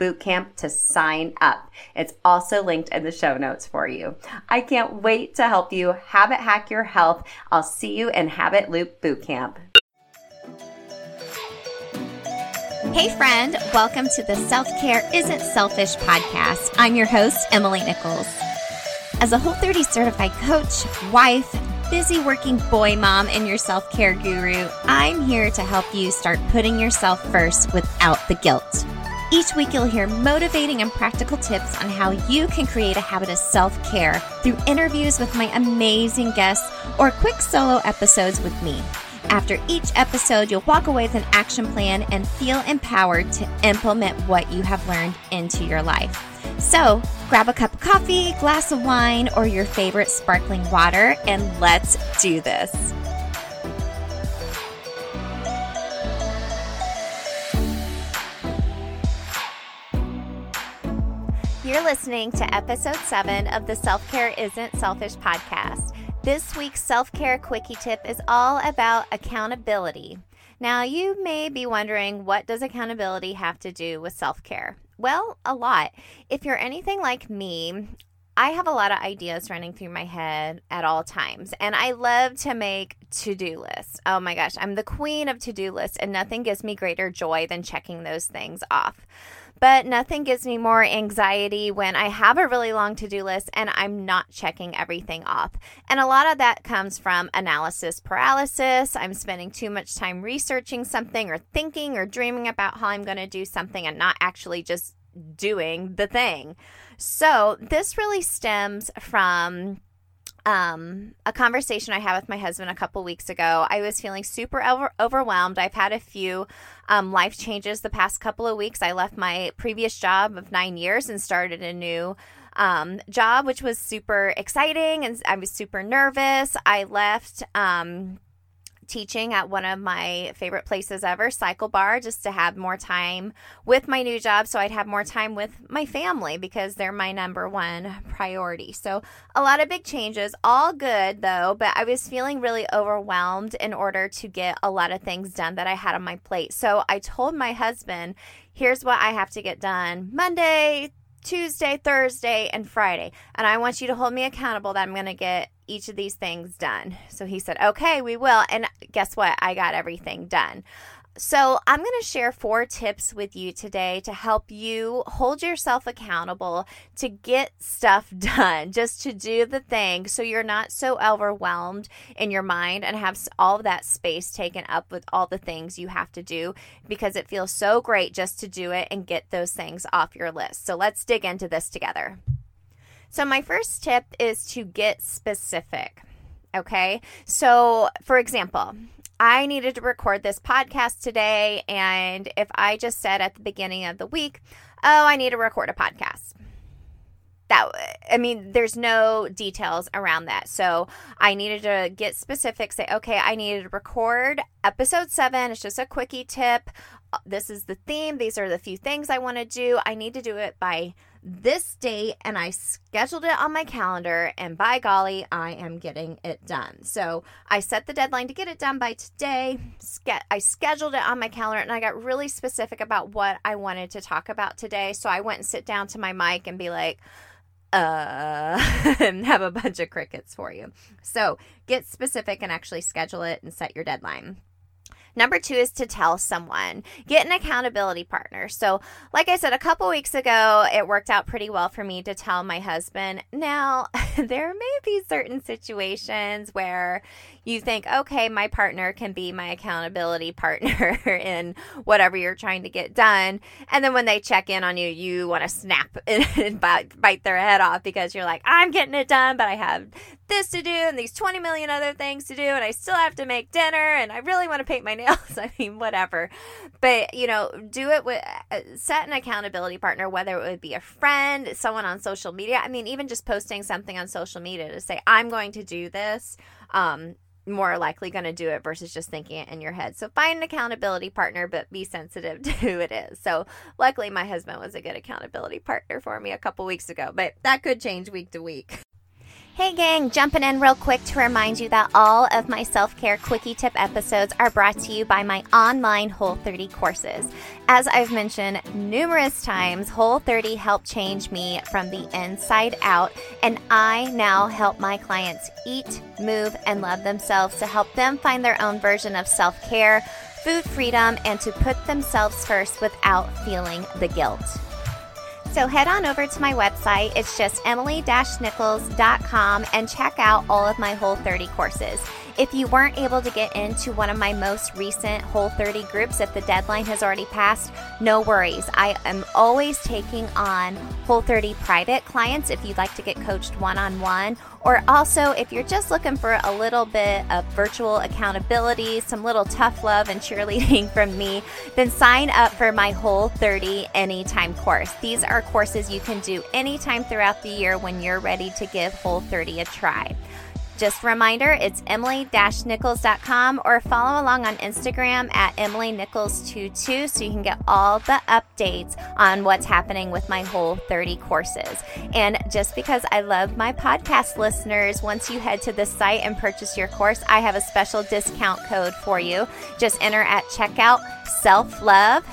bootcamp to sign up. It's also linked in the show notes for you. I can't wait to help you habit hack your health. I'll see you in Habit Loop Bootcamp. Hey, friend, welcome to the Self Care Isn't Selfish podcast. I'm your host, Emily Nichols. As a Whole 30 certified coach, wife, busy working boy mom, and your self care guru, I'm here to help you start putting yourself first without the guilt. Each week, you'll hear motivating and practical tips on how you can create a habit of self care through interviews with my amazing guests or quick solo episodes with me. After each episode, you'll walk away with an action plan and feel empowered to implement what you have learned into your life. So, grab a cup of coffee, glass of wine, or your favorite sparkling water, and let's do this. You're listening to episode seven of the Self Care Isn't Selfish podcast. This week's self care quickie tip is all about accountability. Now, you may be wondering what does accountability have to do with self care? Well, a lot. If you're anything like me, I have a lot of ideas running through my head at all times, and I love to make to do lists. Oh my gosh, I'm the queen of to do lists, and nothing gives me greater joy than checking those things off. But nothing gives me more anxiety when I have a really long to do list and I'm not checking everything off. And a lot of that comes from analysis paralysis. I'm spending too much time researching something or thinking or dreaming about how I'm going to do something and not actually just doing the thing. So, this really stems from um, a conversation I had with my husband a couple weeks ago. I was feeling super over- overwhelmed. I've had a few um, life changes the past couple of weeks. I left my previous job of nine years and started a new um, job, which was super exciting, and I was super nervous. I left. Um, teaching at one of my favorite places ever, Cycle Bar, just to have more time with my new job so I'd have more time with my family because they're my number one priority. So, a lot of big changes, all good though, but I was feeling really overwhelmed in order to get a lot of things done that I had on my plate. So, I told my husband, here's what I have to get done Monday, Tuesday, Thursday, and Friday. And I want you to hold me accountable that I'm going to get each of these things done. So he said, okay, we will. And guess what? I got everything done. So, I'm going to share four tips with you today to help you hold yourself accountable to get stuff done, just to do the thing so you're not so overwhelmed in your mind and have all of that space taken up with all the things you have to do because it feels so great just to do it and get those things off your list. So, let's dig into this together. So, my first tip is to get specific. Okay. So, for example, I needed to record this podcast today. And if I just said at the beginning of the week, oh, I need to record a podcast, that i mean there's no details around that so i needed to get specific say okay i needed to record episode 7 it's just a quickie tip this is the theme these are the few things i want to do i need to do it by this date and I scheduled it on my calendar and by golly, I am getting it done. So I set the deadline to get it done by today. I scheduled it on my calendar and I got really specific about what I wanted to talk about today. So I went and sit down to my mic and be like, uh, and have a bunch of crickets for you. So get specific and actually schedule it and set your deadline. Number two is to tell someone. Get an accountability partner. So, like I said, a couple weeks ago, it worked out pretty well for me to tell my husband. Now, there may be certain situations where you think, okay, my partner can be my accountability partner in whatever you're trying to get done. And then when they check in on you, you want to snap and bite, their head off because you're like, I'm getting it done, but I have this to do and these 20 million other things to do, and I still have to make dinner, and I really want to paint my nails. I mean, whatever. But, you know, do it with, uh, set an accountability partner, whether it would be a friend, someone on social media. I mean, even just posting something on social media to say, I'm going to do this. Um, more likely going to do it versus just thinking it in your head. So find an accountability partner, but be sensitive to who it is. So luckily, my husband was a good accountability partner for me a couple weeks ago, but that could change week to week. Hey, gang, jumping in real quick to remind you that all of my self care quickie tip episodes are brought to you by my online Whole 30 courses. As I've mentioned numerous times, Whole 30 helped change me from the inside out, and I now help my clients eat, move, and love themselves to help them find their own version of self care, food freedom, and to put themselves first without feeling the guilt. So head on over to my website. It's just emily-nichols.com and check out all of my Whole 30 courses. If you weren't able to get into one of my most recent Whole 30 groups, if the deadline has already passed, no worries. I am always taking on Whole 30 private clients if you'd like to get coached one on one or also, if you're just looking for a little bit of virtual accountability, some little tough love and cheerleading from me, then sign up for my Whole 30 Anytime course. These are courses you can do anytime throughout the year when you're ready to give Whole 30 a try. Just a reminder, it's emily-nichols.com or follow along on Instagram at emilynichols22 so you can get all the updates on what's happening with my whole 30 courses. And just because I love my podcast listeners, once you head to the site and purchase your course, I have a special discount code for you. Just enter at checkout self love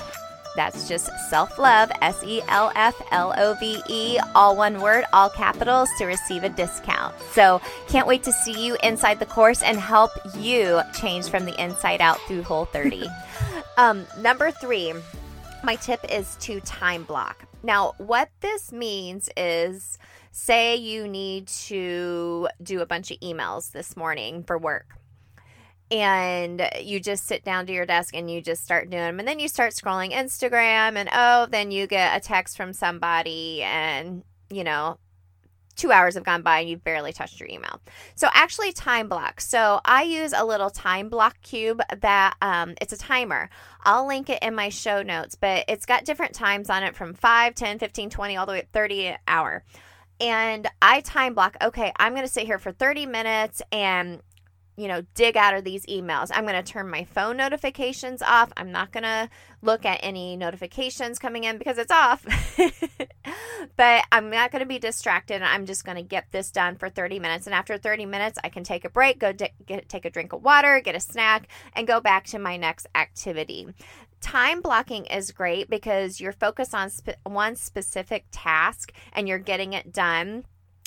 that's just self love, S E L F L O V E, all one word, all capitals to receive a discount. So can't wait to see you inside the course and help you change from the inside out through Whole 30. um, number three, my tip is to time block. Now, what this means is say you need to do a bunch of emails this morning for work and you just sit down to your desk and you just start doing them and then you start scrolling instagram and oh then you get a text from somebody and you know two hours have gone by and you've barely touched your email. So actually time block so i use a little time block cube that um, it's a timer. I'll link it in my show notes but it's got different times on it from 5 10 15 20 all the way 30 an hour. And I time block, okay, I'm going to sit here for 30 minutes and you know, dig out of these emails. I'm going to turn my phone notifications off. I'm not going to look at any notifications coming in because it's off. but I'm not going to be distracted. I'm just going to get this done for 30 minutes. And after 30 minutes, I can take a break, go get, take a drink of water, get a snack, and go back to my next activity. Time blocking is great because you're focused on one specific task and you're getting it done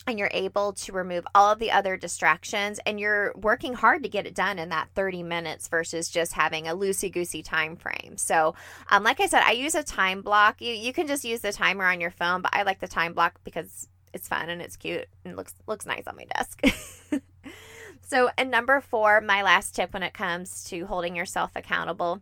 and you're able to remove all of the other distractions and you're working hard to get it done in that 30 minutes versus just having a loosey goosey time frame. So um, like i said i use a time block. You, you can just use the timer on your phone but i like the time block because it's fun and it's cute and looks looks nice on my desk. So and number four my last tip when it comes to holding yourself accountable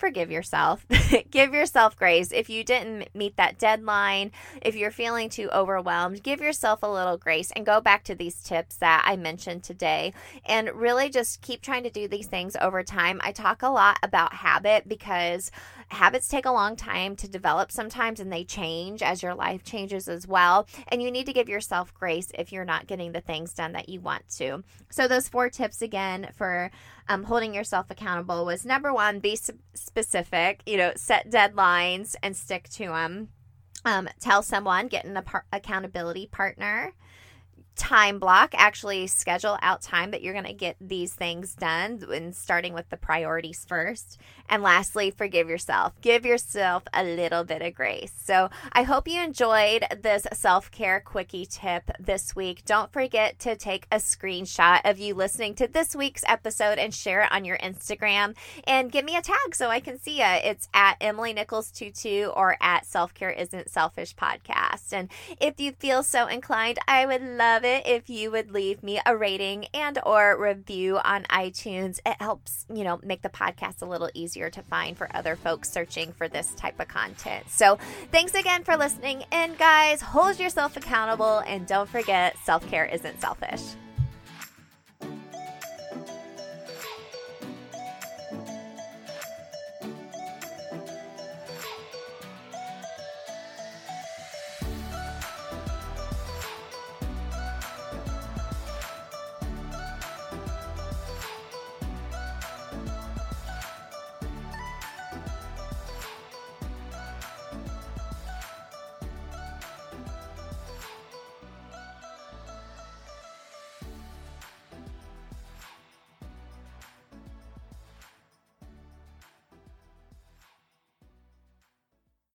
forgive yourself. give yourself grace. If you didn't meet that deadline, if you're feeling too overwhelmed, give yourself a little grace and go back to these tips that I mentioned today and really just keep trying to do these things over time. I talk a lot about habit because habits take a long time to develop sometimes and they change as your life changes as well. And you need to give yourself grace if you're not getting the things done that you want to. So, those four tips again for um, holding yourself accountable was number one, be specific, you know, set deadlines and stick to them. Um, tell someone, get an accountability partner time block actually schedule out time that you're going to get these things done and starting with the priorities first. And lastly forgive yourself. Give yourself a little bit of grace. So i hope you enjoyed this self-care quickie tip this week. Don't forget to take a screenshot of you listening to this week's episode and share it on your instagram and give me a tag so i can see it it's at emily nichols 22 or at self-care isn't selfish podcast. And if you feel so inclined i would love it it if you would leave me a rating and or review on iTunes. It helps, you know, make the podcast a little easier to find for other folks searching for this type of content. So, thanks again for listening and guys, hold yourself accountable and don't forget self-care isn't selfish.